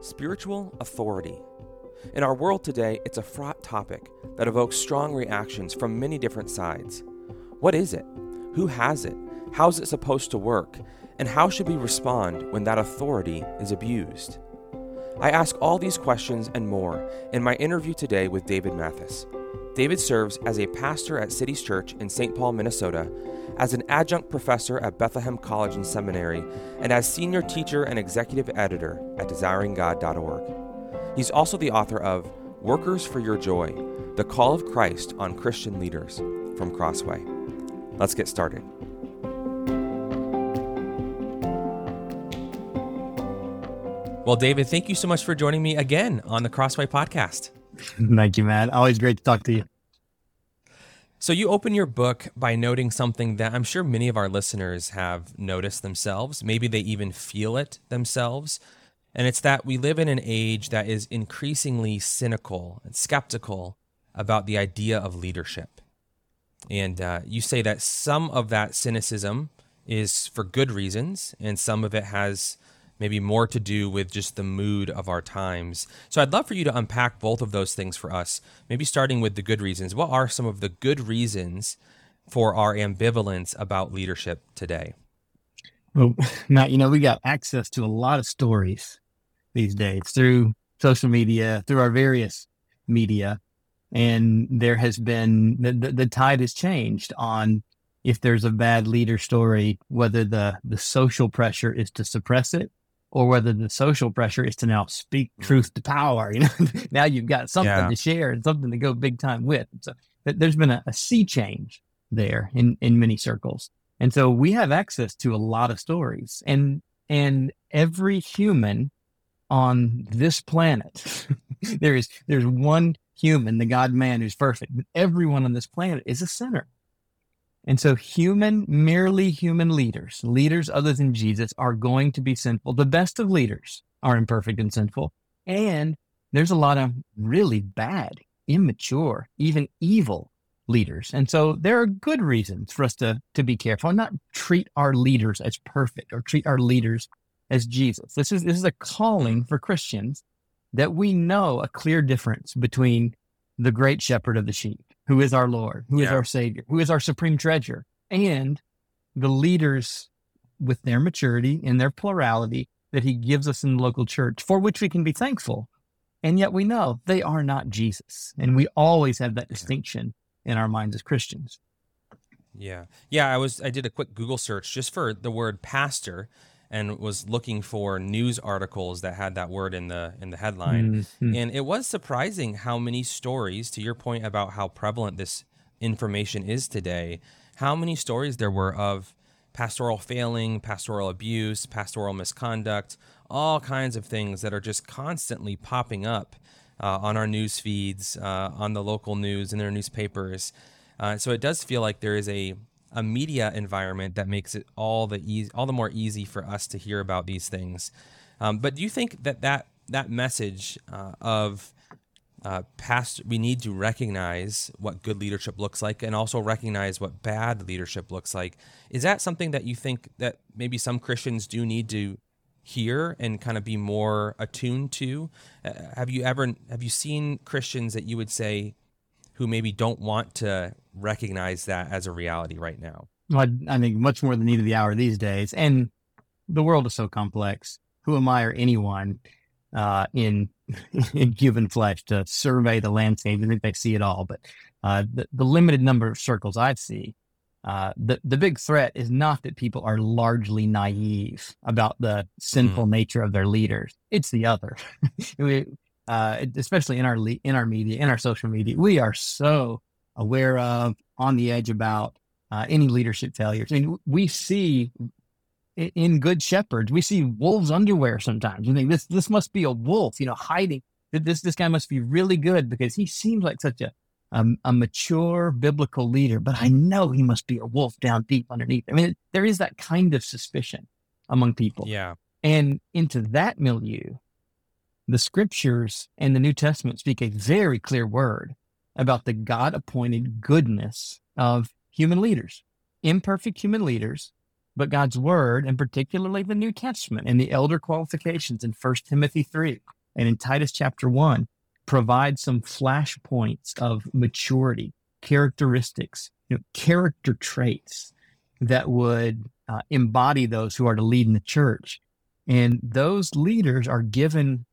Spiritual authority. In our world today, it's a fraught topic that evokes strong reactions from many different sides. What is it? Who has it? How is it supposed to work? And how should we respond when that authority is abused? I ask all these questions and more in my interview today with David Mathis. David serves as a pastor at Cities Church in St. Paul, Minnesota, as an adjunct professor at Bethlehem College and Seminary, and as senior teacher and executive editor at desiringgod.org. He's also the author of Workers for Your Joy The Call of Christ on Christian Leaders from Crossway. Let's get started. Well, David, thank you so much for joining me again on the Crossway podcast. Thank you, man. Always great to talk to you. So, you open your book by noting something that I'm sure many of our listeners have noticed themselves. Maybe they even feel it themselves. And it's that we live in an age that is increasingly cynical and skeptical about the idea of leadership. And uh, you say that some of that cynicism is for good reasons, and some of it has maybe more to do with just the mood of our times. So I'd love for you to unpack both of those things for us, maybe starting with the good reasons. What are some of the good reasons for our ambivalence about leadership today? Well, Matt, you know, we got access to a lot of stories these days through social media, through our various media. And there has been the, the, the tide has changed on if there's a bad leader story, whether the, the social pressure is to suppress it or whether the social pressure is to now speak mm. truth to power. You know, now you've got something yeah. to share and something to go big time with. So there's been a, a sea change there in, in many circles. And so we have access to a lot of stories and, and every human on this planet, there is, there's one human, the God man who's perfect, but everyone on this planet is a sinner. And so human, merely human leaders, leaders other than Jesus are going to be sinful. The best of leaders are imperfect and sinful. And there's a lot of really bad, immature, even evil leaders. And so there are good reasons for us to, to be careful and not treat our leaders as perfect or treat our leaders as Jesus. This is, this is a calling for Christians that we know a clear difference between the great shepherd of the sheep who is our Lord, who yeah. is our Savior, who is our supreme treasure, and the leaders with their maturity and their plurality that He gives us in the local church, for which we can be thankful. And yet we know they are not Jesus. And we always have that distinction in our minds as Christians. Yeah. Yeah. I was, I did a quick Google search just for the word pastor and was looking for news articles that had that word in the in the headline mm-hmm. and it was surprising how many stories to your point about how prevalent this information is today how many stories there were of pastoral failing pastoral abuse pastoral misconduct all kinds of things that are just constantly popping up uh, on our news feeds uh, on the local news in their newspapers uh, so it does feel like there is a a media environment that makes it all the easy, all the more easy for us to hear about these things. Um, but do you think that that that message uh, of uh, past, we need to recognize what good leadership looks like, and also recognize what bad leadership looks like. Is that something that you think that maybe some Christians do need to hear and kind of be more attuned to? Uh, have you ever have you seen Christians that you would say who maybe don't want to recognize that as a reality right now? Well, I think much more the need of the hour these days. And the world is so complex. Who am I or anyone uh, in in human flesh to survey the landscape? I think they see it all, but uh, the, the, limited number of circles I see, uh, the the big threat is not that people are largely naive about the sinful mm. nature of their leaders. It's the other. we, uh, especially in our le- in our media, in our social media, we are so aware of, on the edge about uh, any leadership failures. I mean, we see in good shepherds, we see wolves' underwear sometimes. You think this this must be a wolf, you know, hiding. This this guy must be really good because he seems like such a um, a mature biblical leader, but I know he must be a wolf down deep underneath. I mean, there is that kind of suspicion among people. Yeah. And into that milieu, the scriptures and the New Testament speak a very clear word about the God appointed goodness of human leaders, imperfect human leaders but God's word, and particularly the New Testament and the elder qualifications in 1 Timothy 3 and in Titus chapter 1 provide some flashpoints of maturity, characteristics, you know, character traits that would uh, embody those who are to lead in the church. And those leaders are given,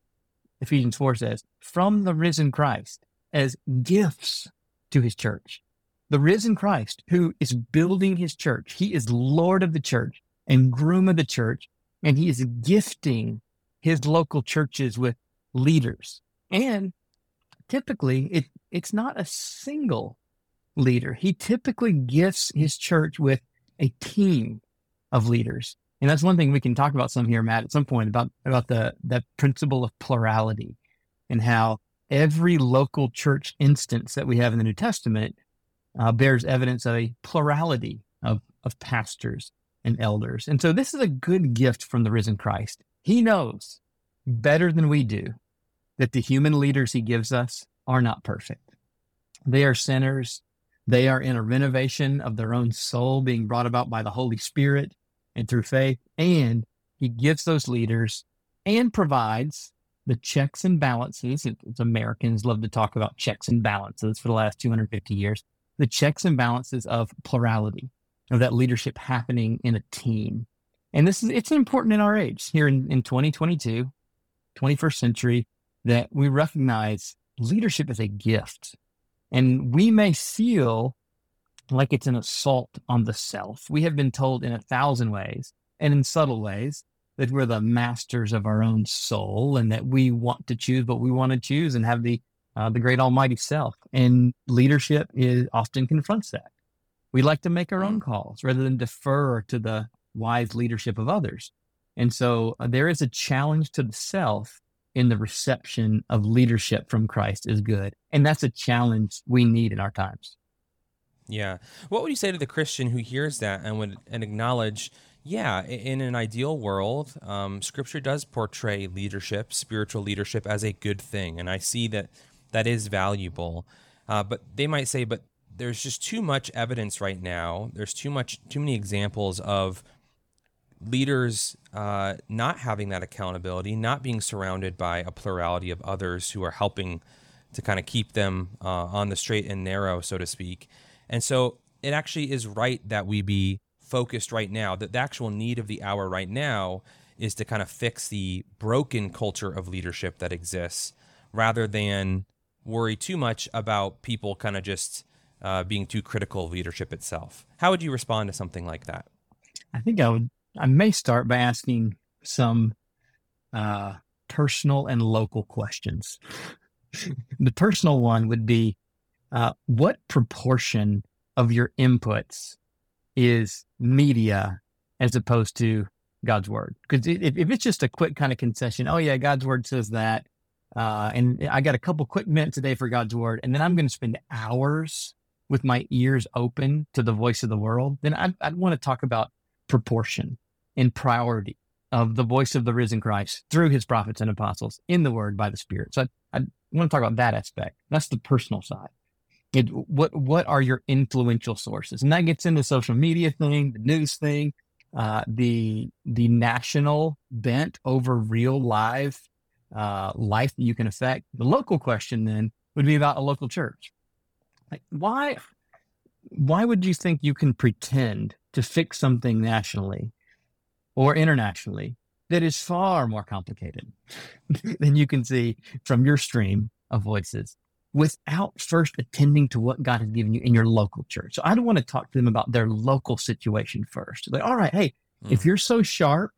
Ephesians 4 says, from the risen Christ as gifts to his church. The risen Christ, who is building his church, he is Lord of the church and groom of the church, and he is gifting his local churches with leaders. And typically, it, it's not a single leader. He typically gifts his church with a team of leaders. And that's one thing we can talk about some here, Matt, at some point about, about the, the principle of plurality and how every local church instance that we have in the New Testament uh, bears evidence of a plurality of, of pastors and elders. And so this is a good gift from the risen Christ. He knows better than we do that the human leaders he gives us are not perfect. They are sinners. They are in a renovation of their own soul being brought about by the Holy Spirit and through faith. And he gives those leaders and provides the checks and balances. Americans love to talk about checks and balances for the last 250 years. The checks and balances of plurality, of that leadership happening in a team. And this is, it's important in our age here in, in 2022, 21st century, that we recognize leadership is a gift. And we may feel like it's an assault on the self. We have been told in a thousand ways and in subtle ways that we're the masters of our own soul and that we want to choose what we want to choose and have the uh, the great almighty self. And leadership is often confronts that. We like to make our own mm. calls rather than defer to the wise leadership of others. And so uh, there is a challenge to the self in the reception of leadership from Christ is good. And that's a challenge we need in our times. Yeah. What would you say to the Christian who hears that and would and acknowledge, yeah, in an ideal world, um, Scripture does portray leadership, spiritual leadership, as a good thing, and I see that that is valuable. Uh, but they might say, but there's just too much evidence right now. There's too much, too many examples of leaders uh, not having that accountability, not being surrounded by a plurality of others who are helping to kind of keep them uh, on the straight and narrow, so to speak. And so it actually is right that we be focused right now, that the actual need of the hour right now is to kind of fix the broken culture of leadership that exists rather than worry too much about people kind of just uh, being too critical of leadership itself. How would you respond to something like that? I think I would I may start by asking some uh, personal and local questions. the personal one would be uh, what proportion of your inputs is media as opposed to God's word? Because if, if, it's just a quick kind of concession, oh, yeah, God's word says that. Uh, and I got a couple quick minutes today for God's word, and then I'm going to spend hours with my ears open to the voice of the world, then I'd, I'd want to talk about proportion and priority of the voice of the risen Christ through his prophets and apostles in the word by the Spirit. So I, I want to talk about that aspect. That's the personal side. It, what what are your influential sources? And that gets into social media thing, the news thing, uh, the the national bent over real live uh, life that you can affect. The local question then would be about a local church. Like why why would you think you can pretend to fix something nationally or internationally that is far more complicated than you can see from your stream of voices without first attending to what God has given you in your local church. So I don't want to talk to them about their local situation first. Like, all right, hey, mm. if you're so sharp,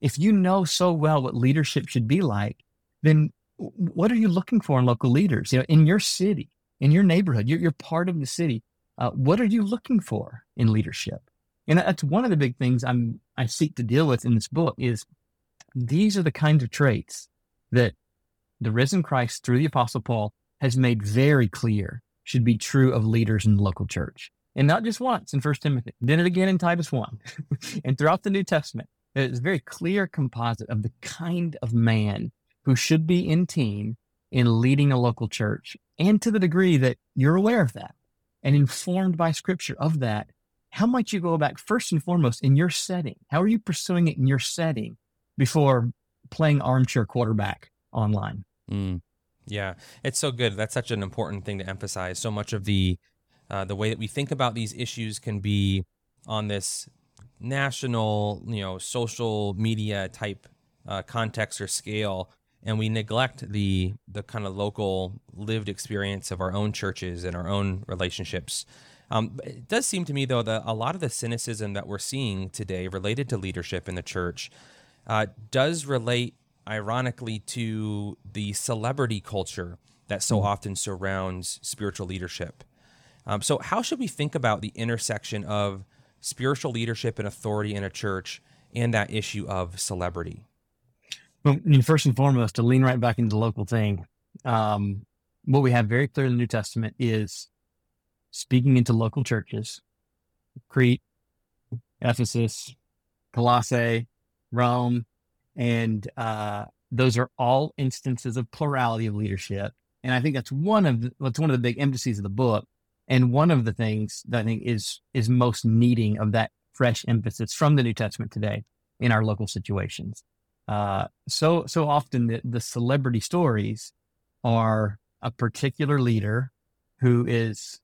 if you know so well what leadership should be like, then what are you looking for in local leaders? You know, in your city, in your neighborhood, you're, you're part of the city. Uh, what are you looking for in leadership? And that's one of the big things I'm I seek to deal with in this book is these are the kinds of traits that the risen Christ through the apostle Paul has made very clear should be true of leaders in the local church. And not just once in First Timothy, then it again in Titus 1, and throughout the New Testament. It's a very clear composite of the kind of man who should be in team in leading a local church, and to the degree that you're aware of that and informed by scripture of that, how might you go about first and foremost in your setting? How are you pursuing it in your setting before playing armchair quarterback online? Mm. Yeah, it's so good. That's such an important thing to emphasize. So much of the uh, the way that we think about these issues can be on this national, you know, social media type uh, context or scale, and we neglect the the kind of local lived experience of our own churches and our own relationships. Um, it does seem to me, though, that a lot of the cynicism that we're seeing today related to leadership in the church uh, does relate, ironically, to the celebrity culture that so mm. often surrounds spiritual leadership. Um, so, how should we think about the intersection of spiritual leadership and authority in a church and that issue of celebrity? Well, first and foremost, to lean right back into the local thing, um, what we have very clear in the New Testament is speaking into local churches, Crete, Ephesus, Colossae, Rome, and uh, those are all instances of plurality of leadership. And I think that's one of the, that's one of the big emphases of the book, and one of the things that I think is is most needing of that fresh emphasis from the New Testament today in our local situations. Uh, so so often the, the celebrity stories are a particular leader who is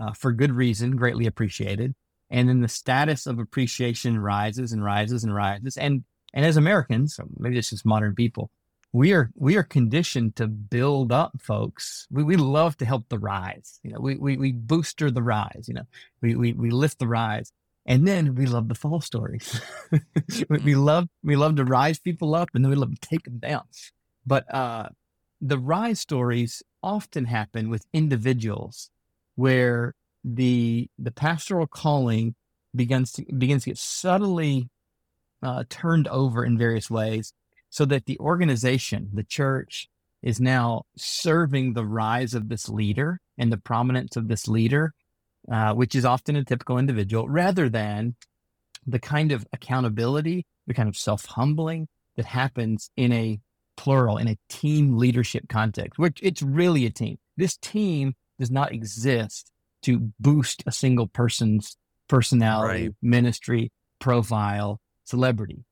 uh, for good reason, greatly appreciated. And then the status of appreciation rises and rises and rises. And and as Americans, maybe it's just modern people, we are we are conditioned to build up folks. We, we love to help the rise. You know, we, we we booster the rise. You know, we we we lift the rise, and then we love the fall stories. we love we love to rise people up, and then we love to take them down. But uh, the rise stories often happen with individuals where the the pastoral calling begins to begins to get subtly uh, turned over in various ways, so that the organization, the church, is now serving the rise of this leader and the prominence of this leader, uh, which is often a typical individual, rather than the kind of accountability, the kind of self humbling that happens in a plural, in a team leadership context, which it's really a team. This team does not exist to boost a single person's personality, right. ministry, profile, celebrity.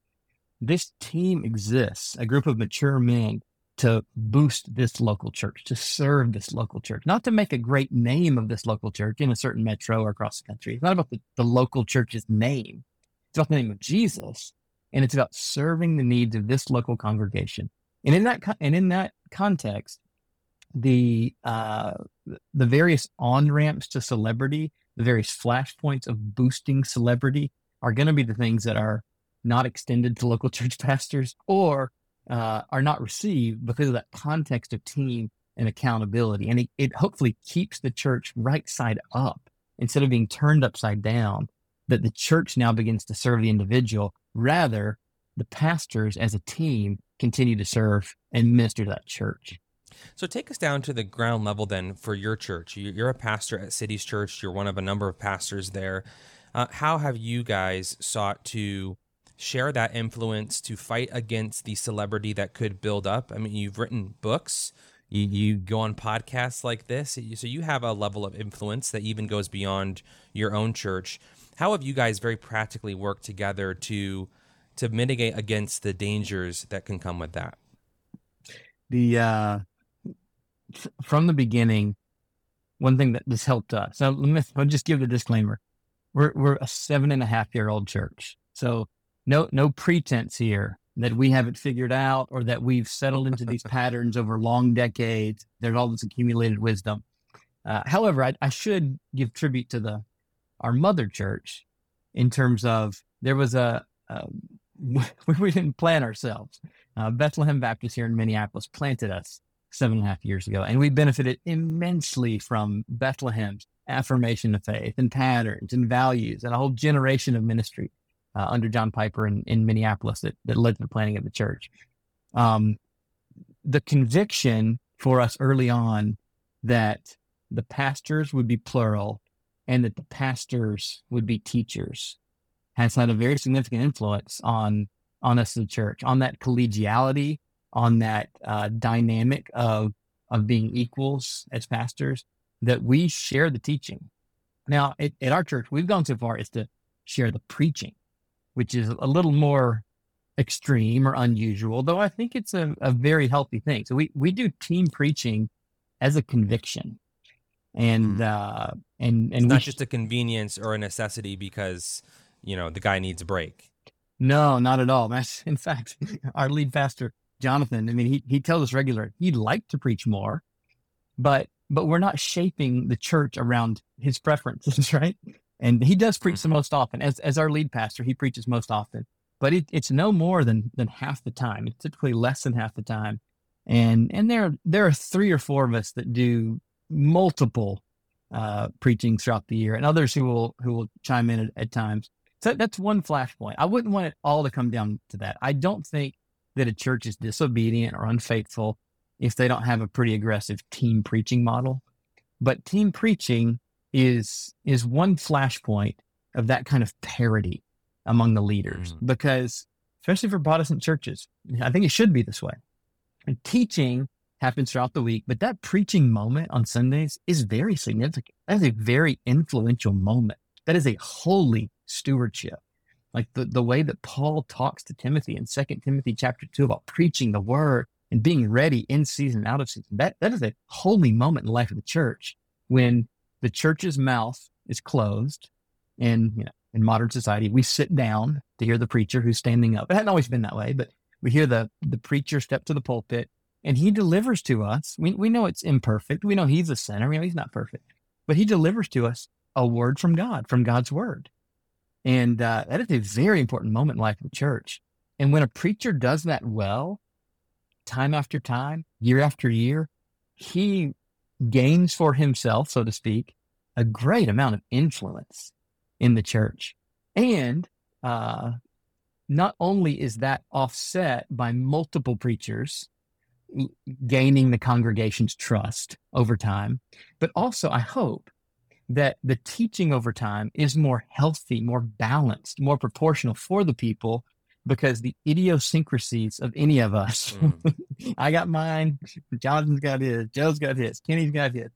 This team exists, a group of mature men to boost this local church, to serve this local church, not to make a great name of this local church in a certain metro or across the country. It's not about the, the local church's name. It's about the name of Jesus. And it's about serving the needs of this local congregation. And in that, and in that context, the uh, the various on ramps to celebrity, the various flashpoints of boosting celebrity are going to be the things that are not extended to local church pastors or uh, are not received because of that context of team and accountability. And it, it hopefully keeps the church right side up instead of being turned upside down, that the church now begins to serve the individual. Rather, the pastors as a team continue to serve and minister to that church. So take us down to the ground level then for your church. You're a pastor at Cities Church. You're one of a number of pastors there. Uh, how have you guys sought to share that influence to fight against the celebrity that could build up? I mean, you've written books. You, you go on podcasts like this, so you have a level of influence that even goes beyond your own church. How have you guys very practically worked together to to mitigate against the dangers that can come with that? The uh, from the beginning, one thing that this helped us. So let me I'll just give the disclaimer. We're we're a seven and a half year old church. So no no pretense here that we have it figured out or that we've settled into these patterns over long decades. There's all this accumulated wisdom. Uh, however, I, I, should give tribute to the our mother church in terms of there was a, a we didn't plan ourselves. Uh, Bethlehem Baptist here in Minneapolis planted us seven and a half years ago. And we benefited immensely from Bethlehem's affirmation of faith and patterns and values and a whole generation of ministry uh, under John Piper in, in Minneapolis that, that led to the planting of the church. Um, the conviction for us early on that the pastors would be plural and that the pastors would be teachers has had a very significant influence on on us as a church, on that collegiality, on that uh, dynamic of of being equals as pastors that we share the teaching Now, at, at our church, we've gone so far as to share the preaching, which is a little more extreme or unusual, though I think it's a, a very healthy thing. So we, we do team preaching as a conviction. And, mm. uh, and, and it's not just a convenience or a necessity because, you know, the guy needs a break. No, not at all. That's, in fact, our lead pastor, Jonathan, I mean, he, he tells us regularly he'd like to preach more, but, but we're not shaping the church around his preferences, right? And he does preach the mm. most often. As, as our lead pastor, he preaches most often but it, it's no more than than half the time. It's typically less than half the time. And and there there are three or four of us that do multiple uh, preaching throughout the year, and others who will who will chime in at, at times. So that's one flashpoint. I wouldn't want it all to come down to that. I don't think that a church is disobedient or unfaithful if they don't have a pretty aggressive team preaching model. But team preaching is is one flashpoint of that kind of parity among the leaders mm. because, especially for Protestant churches, I think it should be this way. And teaching happens throughout the week, but that preaching moment on Sundays is very significant. That is a very influential moment. That is a holy stewardship. Like the, the way that Paul talks to Timothy in Second Timothy chapter 2 about preaching the word and being ready in season, and out of season. That, that is a holy moment in the life of the church when the church's mouth is closed and, you know, in modern society, we sit down to hear the preacher who's standing up. It hadn't always been that way, but we hear the, the preacher step to the pulpit and he delivers to us. We, we know it's imperfect. We know he's a sinner. We know he's not perfect, but he delivers to us a word from God, from God's word. And uh, that is a very important moment in life of the church. And when a preacher does that well, time after time, year after year, he gains for himself, so to speak, a great amount of influence in the church. And uh, not only is that offset by multiple preachers gaining the congregation's trust over time, but also I hope that the teaching over time is more healthy, more balanced, more proportional for the people because the idiosyncrasies of any of us, mm. I got mine, Jonathan's got his, Joe's got his, Kenny's got his.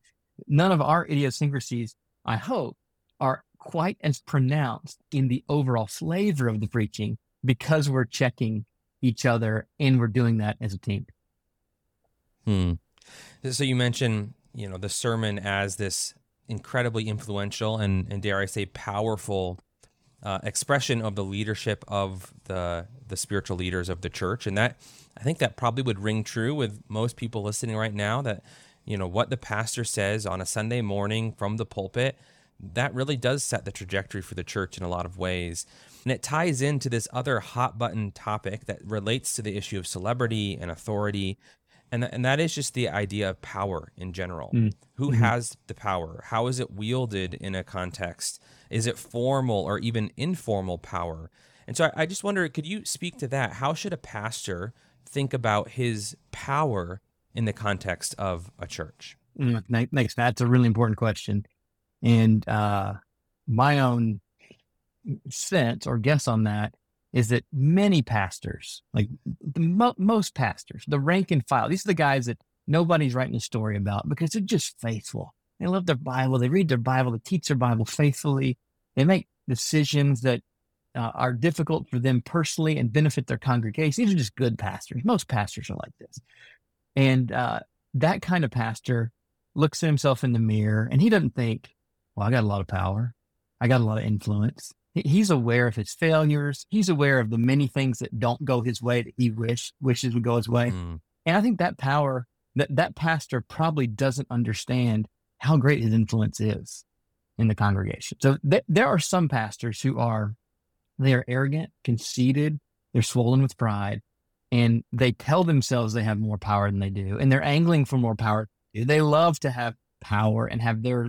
None of our idiosyncrasies, I hope, are quite as pronounced in the overall flavor of the preaching because we're checking each other and we're doing that as a team. Hmm. So you mentioned, you know, the sermon as this incredibly influential and, and dare I say, powerful uh, expression of the leadership of the the spiritual leaders of the church, and that I think that probably would ring true with most people listening right now. That you know what the pastor says on a Sunday morning from the pulpit that really does set the trajectory for the church in a lot of ways. And it ties into this other hot button topic that relates to the issue of celebrity and authority. And, th- and that is just the idea of power in general. Mm. Who mm-hmm. has the power? How is it wielded in a context? Is it formal or even informal power? And so I, I just wonder could you speak to that? How should a pastor think about his power in the context of a church? Mm, thanks. That's a really important question. And uh, my own sense or guess on that is that many pastors, like the mo- most pastors, the rank and file, these are the guys that nobody's writing a story about because they're just faithful. They love their Bible, they read their Bible, they teach their Bible faithfully, they make decisions that uh, are difficult for them personally and benefit their congregation. These are just good pastors. Most pastors are like this. And uh, that kind of pastor looks at himself in the mirror and he doesn't think, well, I got a lot of power. I got a lot of influence. He's aware of his failures. He's aware of the many things that don't go his way that he wish wishes would go his way. Mm. And I think that power, that that pastor probably doesn't understand how great his influence is in the congregation. So th- there are some pastors who are they are arrogant, conceited, they're swollen with pride, and they tell themselves they have more power than they do, and they're angling for more power. They love to have power and have their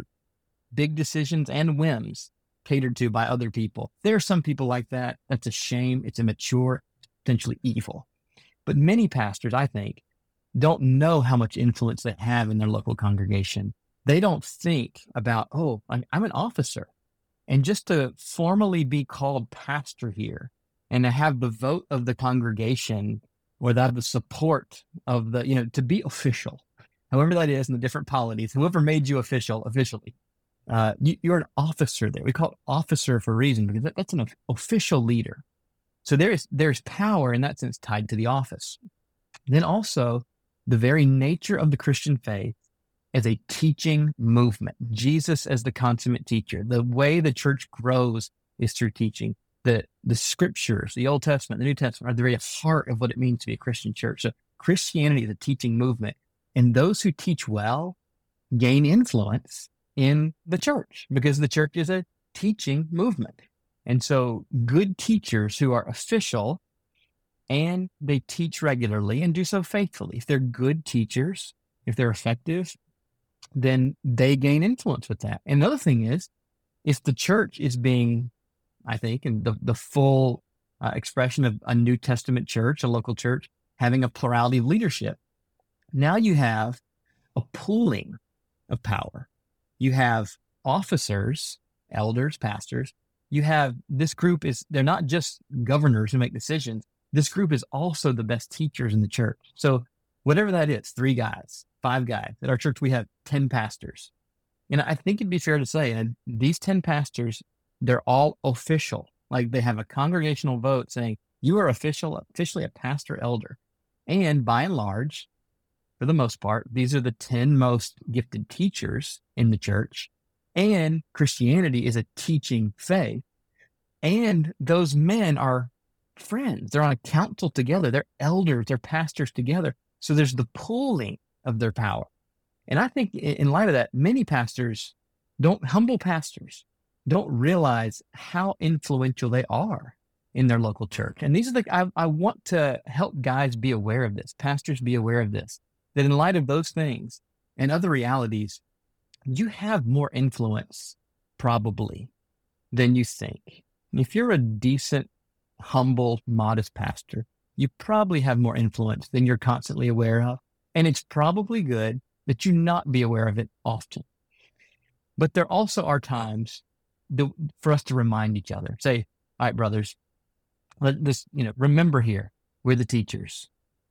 big decisions and whims catered to by other people. There are some people like that. That's a shame. It's immature, potentially evil. But many pastors, I think, don't know how much influence they have in their local congregation. They don't think about, oh, I'm, I'm an officer. And just to formally be called pastor here and to have the vote of the congregation without the support of the, you know, to be official, however that is in the different polities, whoever made you official officially, uh, you, are an officer there. We call it officer for a reason because that, that's an official leader. So there is there's power in that sense tied to the office. Then also the very nature of the Christian faith as a teaching movement. Jesus as the consummate teacher. The way the church grows is through teaching. The the scriptures, the Old Testament, the New Testament are the very heart of what it means to be a Christian church. So Christianity is a teaching movement. And those who teach well gain influence in the church because the church is a teaching movement. And so good teachers who are official and they teach regularly and do so faithfully. If they're good teachers, if they're effective, then they gain influence with that. And the other thing is, if the church is being, I think, and the, the full uh, expression of a New Testament church, a local church, having a plurality of leadership, now you have a pooling of power. You have officers, elders, pastors. You have this group is, they're not just governors who make decisions. This group is also the best teachers in the church. So whatever that is, three guys, five guys. At our church, we have 10 pastors. And I think it'd be fair to say, and these 10 pastors, they're all official. Like they have a congregational vote saying, you are official, officially a pastor elder. And by and large, for the most part, these are the 10 most gifted teachers in the church. And Christianity is a teaching faith. And those men are friends. They're on a council together. They're elders. They're pastors together. So there's the pooling of their power. And I think in light of that, many pastors don't, humble pastors don't realize how influential they are in their local church. And these are the, I, I want to help guys be aware of this, pastors be aware of this, that in light of those things and other realities, you have more influence probably than you think. If you're a decent, humble, modest pastor, you probably have more influence than you're constantly aware of. And it's probably good that you not be aware of it often. But there also are times for us to remind each other, say, all right, brothers, let this, you know, remember here, we're the teachers,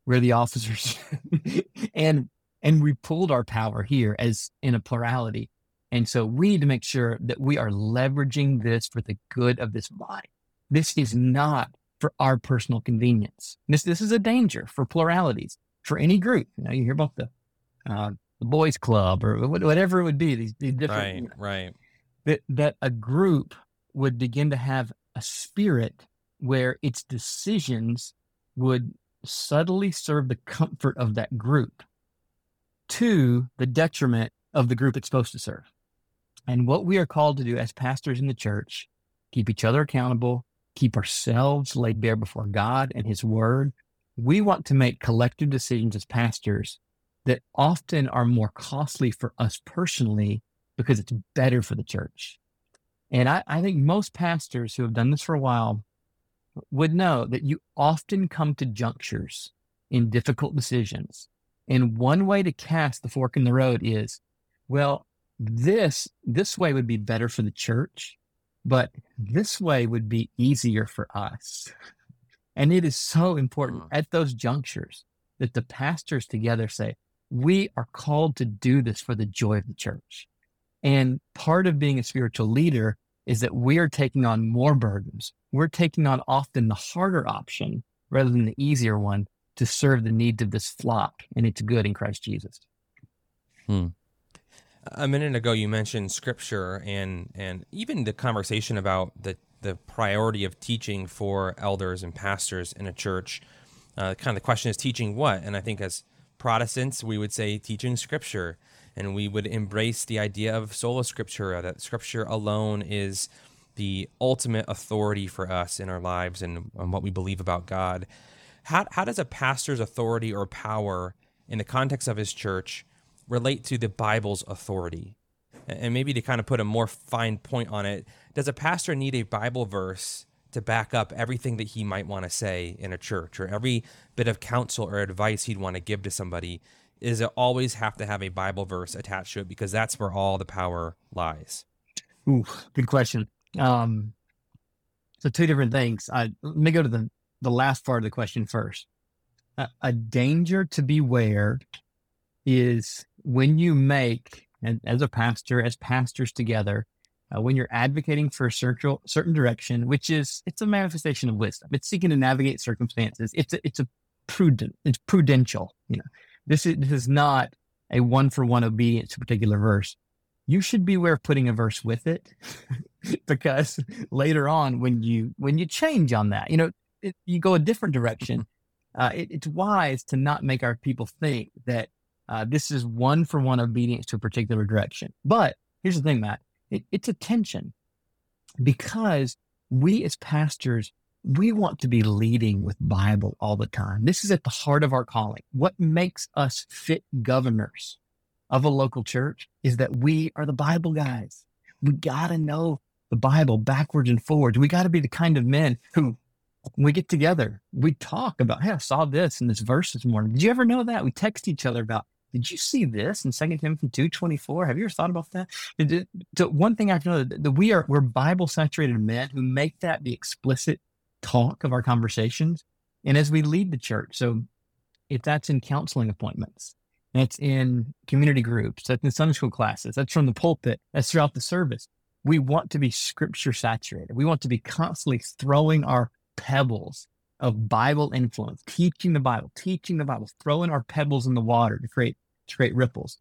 we're the officers, and and we pulled our power here as in a plurality. And so we need to make sure that we are leveraging this for the good of this body. This is not for our personal convenience. This this is a danger for pluralities for any group. You know, you hear about the uh, the boys club or whatever it would be. These, these different right, you know, right. That that a group would begin to have a spirit where its decisions would subtly serve the comfort of that group to the detriment of the group it's supposed to serve. And what we are called to do as pastors in the church, keep each other accountable, keep ourselves laid bare before God and His Word. We want to make collective decisions as pastors that often are more costly for us personally because it's better for the church. And I, I think most pastors who have done this for a while would know that you often come to junctures in difficult decisions. And one way to cast the fork in the road is, well, this, this way would be better for the church but this way would be easier for us. And it is so important mm. at those junctures that the pastors together say, we are called to do this for the joy of the church. And part of being a spiritual leader is that we are taking on more burdens. We're taking on often the harder option rather than the easier one to serve the needs of this flock and its good in Christ Jesus. Hmm a minute ago you mentioned scripture and and even the conversation about the the priority of teaching for elders and pastors in a church. Uh, kind of the question is teaching what, and I think as Protestants we would say teaching scripture, and we would embrace the idea of sola scriptura that scripture alone is the ultimate authority for us in our lives and, what we believe about God. How how does a pastor's authority or power in the context of his church relate to the Bible's authority? And maybe to kind of put a more fine point on it, does a pastor need a Bible verse to back up everything that he might want to say in a church or every bit of counsel or advice he'd want to give to somebody? Is it always have to have a Bible verse attached to it because that's where all the power lies? Ooh, good question. Um, so two different things. I, let me go to the the last part of the question first. a danger to beware is when you make and as a pastor, as pastors together, uh, when you're advocating for a certain certain direction, which is it's a manifestation of wisdom. It's seeking to navigate circumstances. It's a, it's a prudent. It's prudential. You know, this is this is not a one for one obedience to a particular verse. You should beware of putting a verse with it, because later on, when you when you change on that, you know, it, you go a different direction. Uh, it, it's wise to not make our people think that uh, this is one for one obedience to a particular direction. But here's the thing, Matt it, it's a tension because we as pastors, we want to be leading with Bible all the time. This is at the heart of our calling. What makes us fit governors of a local church is that we are the Bible guys. We got to know the Bible backwards and forwards. We got to be the kind of men who when we get together, we talk about, hey, I saw this in this verse this morning. Did you ever know that? We text each other about did you see this in Second Timothy two twenty four? Have you ever thought about that? So one thing I know that we are we're Bible saturated men who make that the explicit talk of our conversations, and as we lead the church. So if that's in counseling appointments, that's in community groups, that's in Sunday school classes, that's from the pulpit, that's throughout the service. We want to be scripture saturated. We want to be constantly throwing our pebbles of Bible influence, teaching the Bible, teaching the Bible, throwing our pebbles in the water to create to create ripples.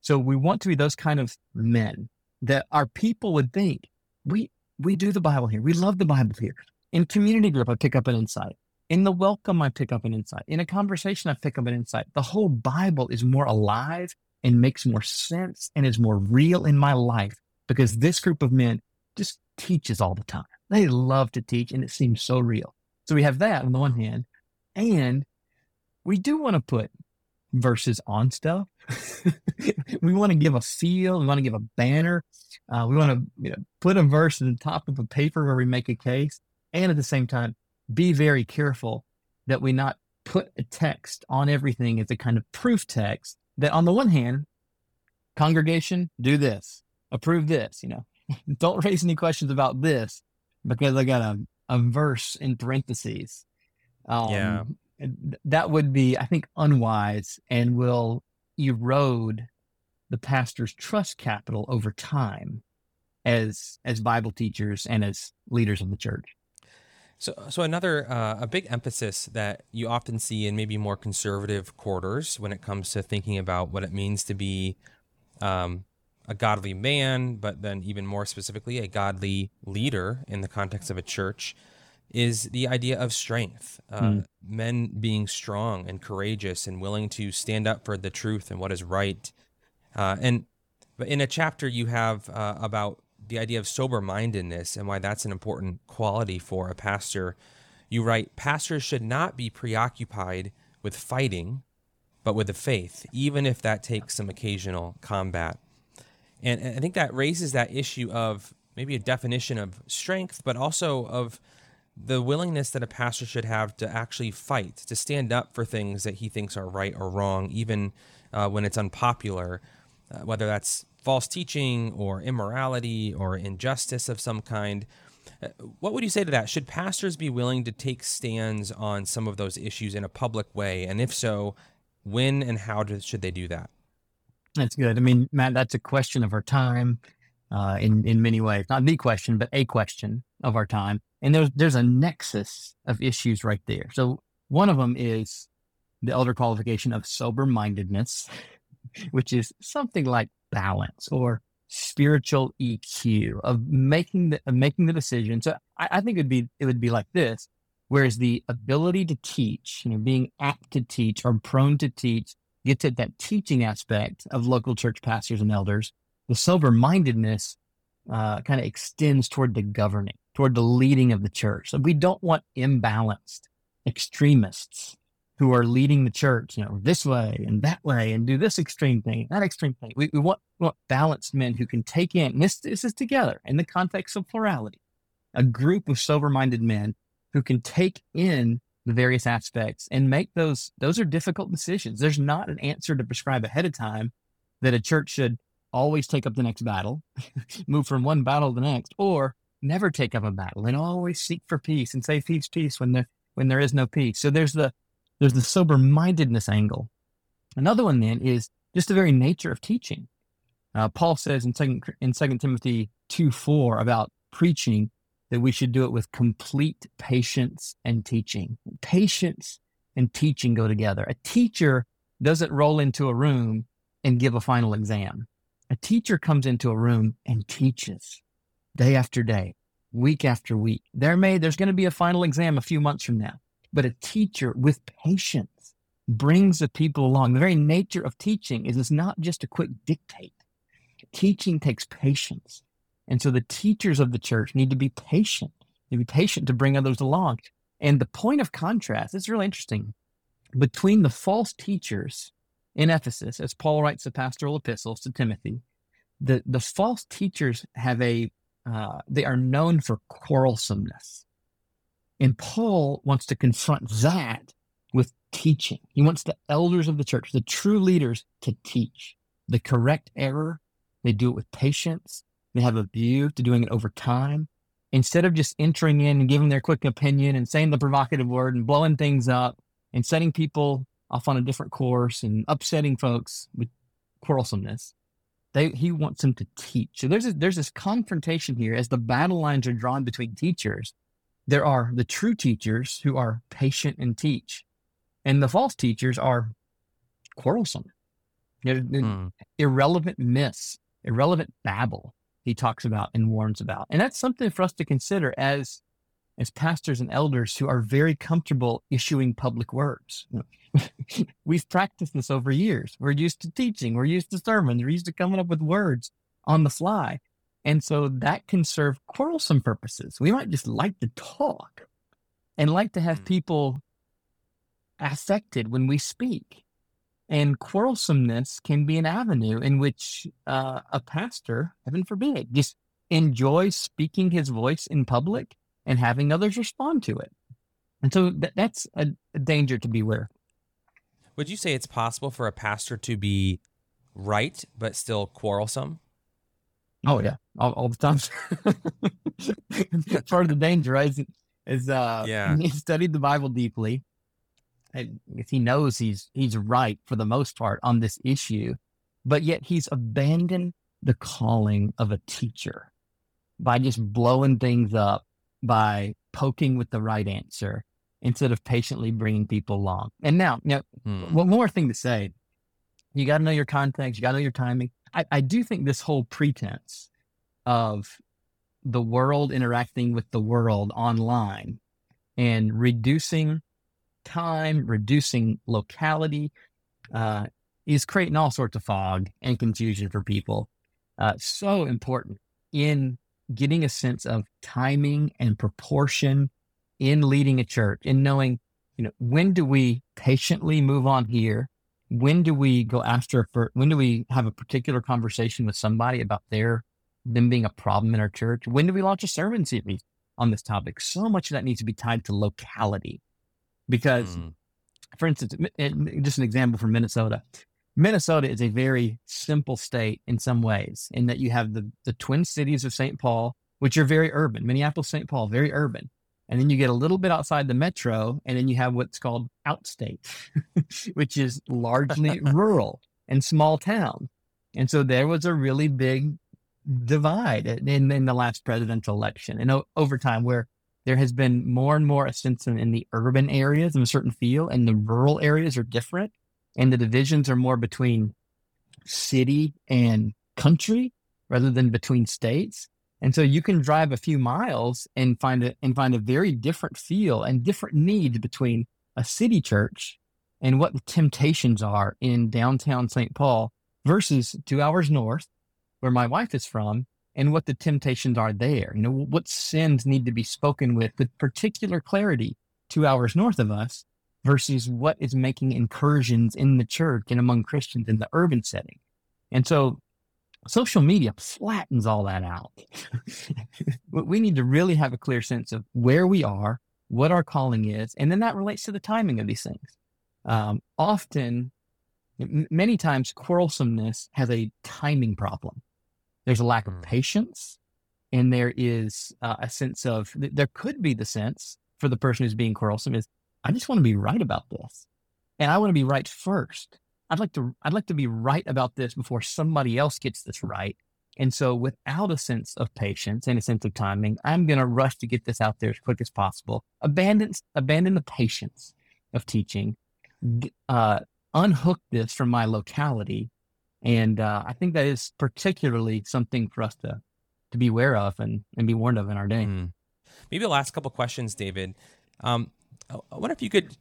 So we want to be those kind of men that our people would think we we do the Bible here. We love the Bible here. In community group, I pick up an insight. In the welcome, I pick up an insight. In a conversation, I pick up an insight. The whole Bible is more alive and makes more sense and is more real in my life because this group of men just teaches all the time. They love to teach and it seems so real. So we have that on the one hand, and we do want to put verses on stuff. we want to give a feel. We want to give a banner. Uh, we want to you know, put a verse at the top of a paper where we make a case, and at the same time, be very careful that we not put a text on everything as a kind of proof text. That on the one hand, congregation, do this, approve this. You know, don't raise any questions about this because I got a a verse in parentheses. Um, yeah. That would be, I think, unwise and will erode the pastor's trust capital over time as as Bible teachers and as leaders of the church. So, so another uh, a big emphasis that you often see in maybe more conservative quarters when it comes to thinking about what it means to be um, a godly man, but then even more specifically, a godly leader in the context of a church, is the idea of strength. Uh, mm. Men being strong and courageous and willing to stand up for the truth and what is right. Uh, and but in a chapter, you have uh, about the idea of sober mindedness and why that's an important quality for a pastor. You write, pastors should not be preoccupied with fighting, but with the faith, even if that takes some occasional combat. And, I think that raises that issue of maybe a definition of strength, but also of the willingness that a pastor should have to actually fight, to stand up for things that he thinks are right or wrong, even uh, when it's unpopular, uh, whether that's false teaching or immorality or injustice of some kind. Uh, what would you say to that? Should pastors be willing to take stands on some of those issues in a public way? And if so, when and how do, should they do that? That's good. I mean, Matt, that's a question of our time uh, in in many ways. Not the question, but a question of our time. And there's there's a nexus of issues right there. So one of them is the elder qualification of sober mindedness, which is something like balance or spiritual EQ of making the of making the decision. So I, I think it'd be it would be like this. Whereas the ability to teach, you know, being apt to teach or prone to teach gets at that teaching aspect of local church pastors and elders. The sober mindedness uh, kind of extends toward the governing, toward the leading of the church. So we don't want imbalanced extremists who are leading the church, you know, this way and that way and do this extreme thing, that extreme thing. We, we, want, we want balanced men who can take in, this, this is together in the context of plurality, a group of sober minded men who can take in the various aspects and make those those are difficult decisions there's not an answer to prescribe ahead of time that a church should always take up the next battle move from one battle to the next or never take up a battle and always seek for peace and say peace peace when there when there is no peace so there's the there's the sober mindedness angle another one then is just the very nature of teaching Uh, Paul says in second in Second Timothy two four about preaching that we should do it with complete patience and teaching. Patience and teaching go together. A teacher doesn't roll into a room and give a final exam. A teacher comes into a room and teaches day after day, week after week. There may, there's going to be a final exam a few months from now, but a teacher with patience brings the people along. The very nature of teaching is it's not just a quick dictate. Teaching takes patience. And so the teachers of the church need to be patient, to be patient to bring others along. And the point of contrast is really interesting between the false teachers in Ephesus, as Paul writes the pastoral epistles to Timothy, the, the false teachers have a, uh, they are known for quarrelsomeness. And Paul wants to confront that with teaching. He wants the elders of the church, the true leaders, to teach the correct error. They do it with patience. They have a view to doing it over time. Instead of just entering in and giving their quick opinion and saying the provocative word and blowing things up and setting people off on a different course and upsetting folks with quarrelsomeness, they, he wants them to teach. So there's a, there's this confrontation here as the battle lines are drawn between teachers. There are the true teachers who are patient and teach, and the false teachers are quarrelsome. mm. Irrelevant myths, irrelevant babble he talks about and warns about. And that's something for us to consider as as pastors and elders who are very comfortable issuing public words. We've practiced this over years. We're used to teaching, we're used to sermons, we're used to coming up with words on the fly. And so that can serve quarrelsome purposes. We might just like to talk and like to have hmm. people affected when we speak. And quarrelsomeness can be an avenue in which uh, a pastor, heaven forbid, just enjoys speaking his voice in public and having others respond to it. And so th- that's a, a danger to beware. Would you say it's possible for a pastor to be right but still quarrelsome? Oh yeah, all, all the time. Part of the danger right, is, is uh, yeah. he studied the Bible deeply. And he knows he's he's right for the most part on this issue, but yet he's abandoned the calling of a teacher by just blowing things up by poking with the right answer instead of patiently bringing people along. And now, now, hmm. one more thing to say. You got to know your context. You got to know your timing. I, I do think this whole pretense of the world interacting with the world online and reducing time, reducing locality, uh, is creating all sorts of fog and confusion for people. Uh, so important in getting a sense of timing and proportion in leading a church and knowing, you know, when do we patiently move on here? When do we go after, for, when do we have a particular conversation with somebody about their, them being a problem in our church? When do we launch a sermon series on this topic? So much of that needs to be tied to locality because, mm. for instance, just an example from Minnesota, Minnesota is a very simple state in some ways, in that you have the, the twin cities of St. Paul, which are very urban, Minneapolis, St. Paul, very urban. And then you get a little bit outside the metro, and then you have what's called outstate, which is largely rural and small town. And so there was a really big divide in, in the last presidential election and o- over time where there has been more and more ascension in the urban areas of a certain feel and the rural areas are different and the divisions are more between city and country rather than between states. And so you can drive a few miles and find a and find a very different feel and different needs between a city church and what the temptations are in downtown St. Paul versus two hours north, where my wife is from, and what the temptations are there. You know, what sins need to be spoken with with particular clarity two hours north of us versus what is making incursions in the church and among Christians in the urban setting. And so social media flattens all that out. we need to really have a clear sense of where we are, what our calling is, and then that relates to the timing of these things. Um, often, m- many times, quarrelsomeness has a timing problem. There's a lack of hmm. patience, and there is uh, a sense of, there could be the sense for the person who's being quarrelsome is I just want to be right about this. And I want to be right first. I'd like to I'd like to be right about this before somebody else gets this right. And so without a sense of patience and a sense of timing, I'm going to rush to get this out there as quick as possible. Abandon abandon the patience of teaching. Uh, unhook this from my locality. And uh, I think that is particularly something for us to to be aware of and, and be warned of in our day. Mm. Maybe the last couple questions, David. Um, I wonder if you could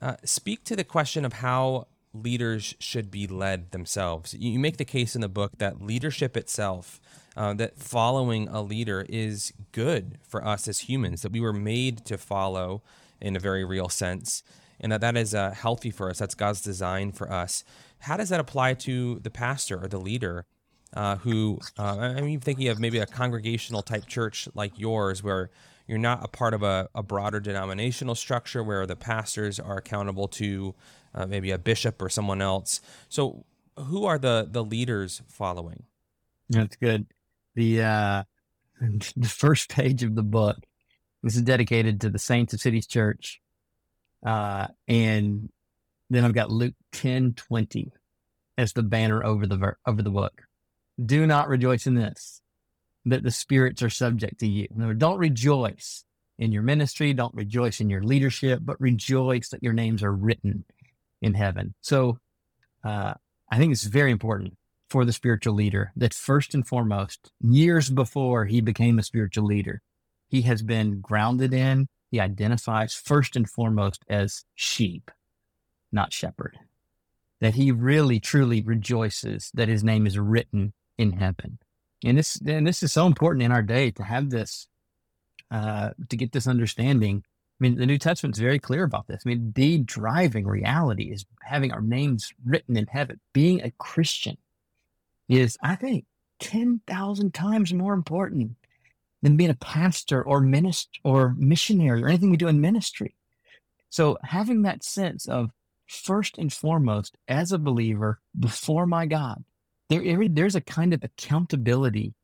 uh, speak to the question of how leaders should be led themselves. You make the case in the book that leadership itself, uh, that following a leader is good for us as humans, that we were made to follow in a very real sense, and that that is uh, healthy for us. That's God's design for us. How does that apply to the pastor or the leader? Uh, who uh, I mean, thinking of maybe a congregational type church like yours, where you're not a part of a, a broader denominational structure where the pastors are accountable to uh, maybe a bishop or someone else. So, who are the the leaders following? That's good. The uh, the first page of the book. This is dedicated to the saints of Cities Church, uh, and then I've got Luke ten twenty as the banner over the ver- over the book. Do not rejoice in this, that the spirits are subject to you. don't rejoice in your ministry, don't rejoice in your leadership, but rejoice that your names are written in heaven. So uh, I think it's very important for the spiritual leader that first and foremost, years before he became a spiritual leader, he has been grounded in, he identifies first and foremost as sheep, not shepherd. That he really truly rejoices that his name is written in heaven. And this and this is so important in our day to have this uh, to get this understanding mean, the New Testament's very clear about this. I mean, the driving reality is having our names written in heaven. Being a Christian is, I think, 10,000 times more important than being a pastor or minister or missionary or anything we do in ministry. So having that sense of first and foremost as a believer before my God, there, there's a kind of accountability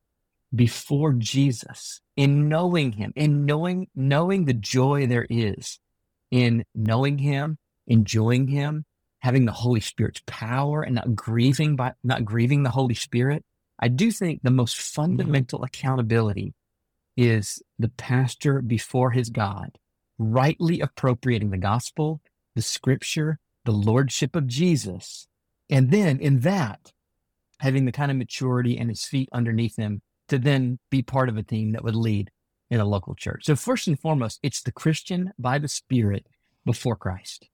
before Jesus in knowing him, in knowing, knowing the joy there is in knowing him, enjoying him, having the Holy Spirit's power and not grieving by, not grieving the Holy Spirit. I do think the most fundamental accountability is the pastor before his God, rightly appropriating the gospel, the scripture, the lordship of Jesus. And then in that, having the kind of maturity and his feet underneath him to then be part of a team that would lead in a local church. So first and foremost, it's the Christian by the Spirit before Christ.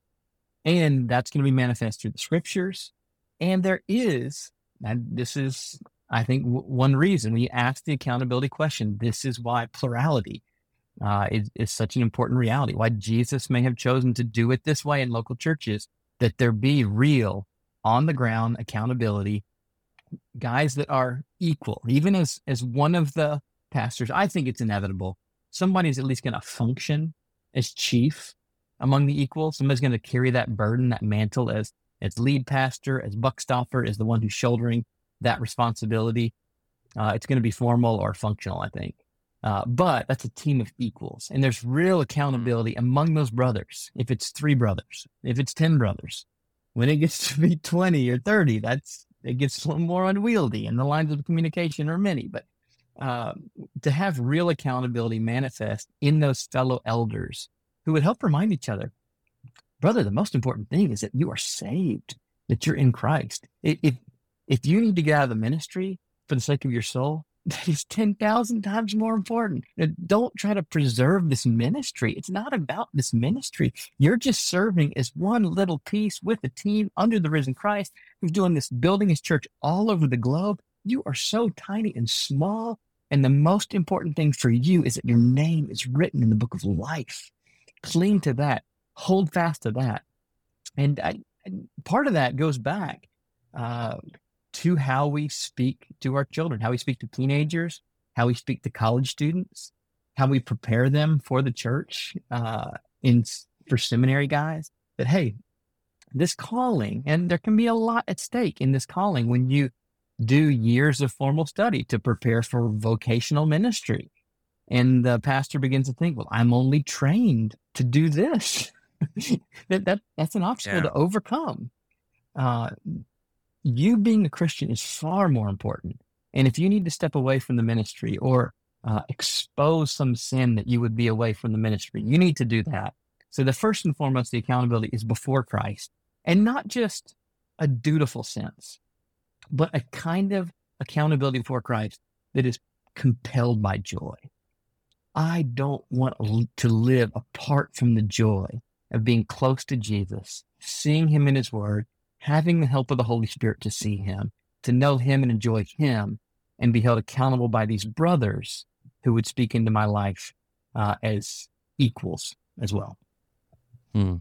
And that's going to be manifest through the scriptures. And there is, and this is, I think, w- one reason we ask the accountability question. This is why plurality uh, is, is such an important reality, why Jesus may have chosen to do it this way in local churches, that there be real on the ground accountability guys that are equal, even as as one of the pastors. I think it's inevitable. Somebody's at least going to function as chief among the equals. Somebody's going to carry that burden, that mantle as as lead pastor, as buckstopper, as the one who's shouldering that responsibility. Uh, it's going to be formal or functional, I think. Uh, but that's a team of equals, and there's real accountability among those brothers. If it's three brothers, if it's ten brothers, when it gets to be twenty or thirty, that's it gets a little more unwieldy and the lines of communication are many. But uh, to have real accountability manifest in those fellow elders who would help remind each other, brother, the most important thing is that you are saved, that you're in Christ. If, if you need to get out of the ministry for the sake of your soul, that is 10,000 times more important. Don't try to preserve this ministry. It's not about this ministry. You're just serving as one little piece with a team under the risen Christ who's doing this, building his church all over the globe. You are so tiny and small. And the most important thing for you is that your name is written in the book of life. Cling to that, hold fast to that. And I, part of that goes back uh, to how we speak to our children, how we speak to teenagers, how we speak to college students, how we prepare them for the church, uh, in for seminary guys. That hey, this calling, and there can be a lot at stake in this calling when you do years of formal study to prepare for vocational ministry. And the pastor begins to think, well, I'm only trained to do this. that, that that's an obstacle yeah. to overcome. uh, you being a Christian is far more important. And if you need to step away from the ministry or uh, expose some sin that you would be away from the ministry, you need to do that. So the first and foremost, the accountability is before Christ, and not just a dutiful sense, but a kind of accountability before Christ that is compelled by joy. I don't want to live apart from the joy of being close to Jesus, seeing him in his word, having the help of the Holy Spirit to see him, to know him and enjoy him, and be held accountable by these brothers who would speak into my life uh, as equals as well. Hmm.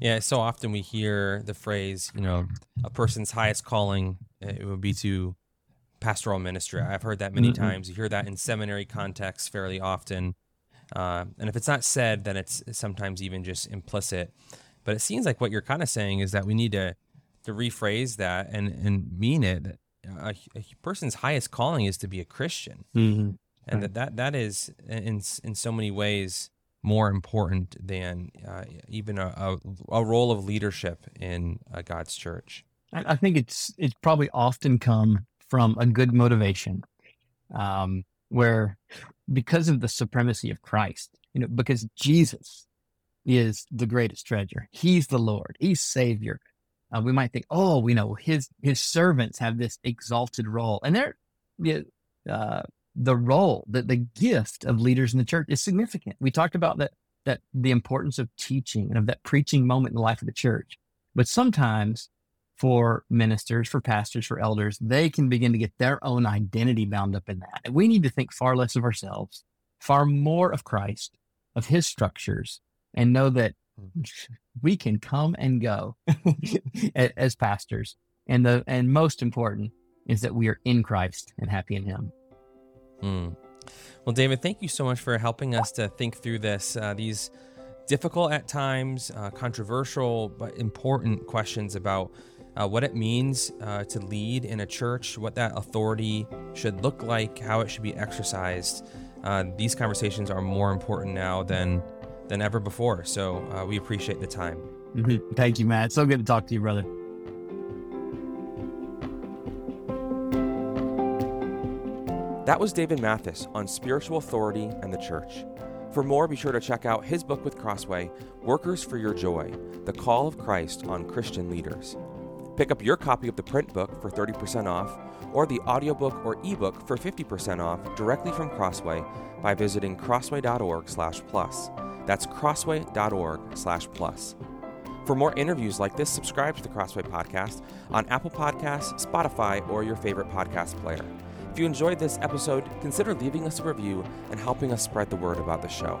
Yeah, so often we hear the phrase, you know, a person's highest calling it would be to pastoral ministry. I've heard that many mm-hmm. times. You hear that in seminary contexts fairly often. Uh, and if it's not said, then it's sometimes even just implicit. But it seems like what you're kind of saying is that we need to to rephrase that and and mean it. A, a person's highest calling is to be a Christian, mm-hmm. and that, that that is in in so many ways more important than uh, even a, a, a, role of leadership in uh, God's church. I think it's it's probably often come from a good motivation, um, where because of the supremacy of Christ, you know, because Jesus is the greatest treasure. He's the Lord. He's Savior. Uh, we might think, oh, we know his his servants have this exalted role, and they're uh, the role, that the gift of leaders in the church is significant. We talked about that that the importance of teaching and of that preaching moment in the life of the church. But sometimes for ministers, for pastors, for elders, they can begin to get their own identity bound up in that. And we need to think far less of ourselves, far more of Christ, of his structures, and know that we can come and go as pastors. And the and most important is that we are in Christ and happy in him. Mm. Well, David, thank you so much for helping us to think through this. Uh, these difficult at times, uh, controversial, but important questions about uh, what it means uh, to lead in a church, what that authority should look like, how it should be exercised. Uh, these conversations are more important now than than ever before. So uh, we appreciate the time. Mm-hmm. Thank you, Matt. So good to talk to you, brother. That was David Mathis on spiritual authority and the church. For more, be sure to check out his book with Crossway, Workers for Your Joy The Call of Christ on Christian Leaders. Pick up your copy of the print book for 30% off or the audiobook or ebook for 50% off directly from Crossway by visiting crossway.org/plus. That's crossway.org/plus. For more interviews like this, subscribe to the Crossway podcast on Apple Podcasts, Spotify, or your favorite podcast player. If you enjoyed this episode, consider leaving us a review and helping us spread the word about the show.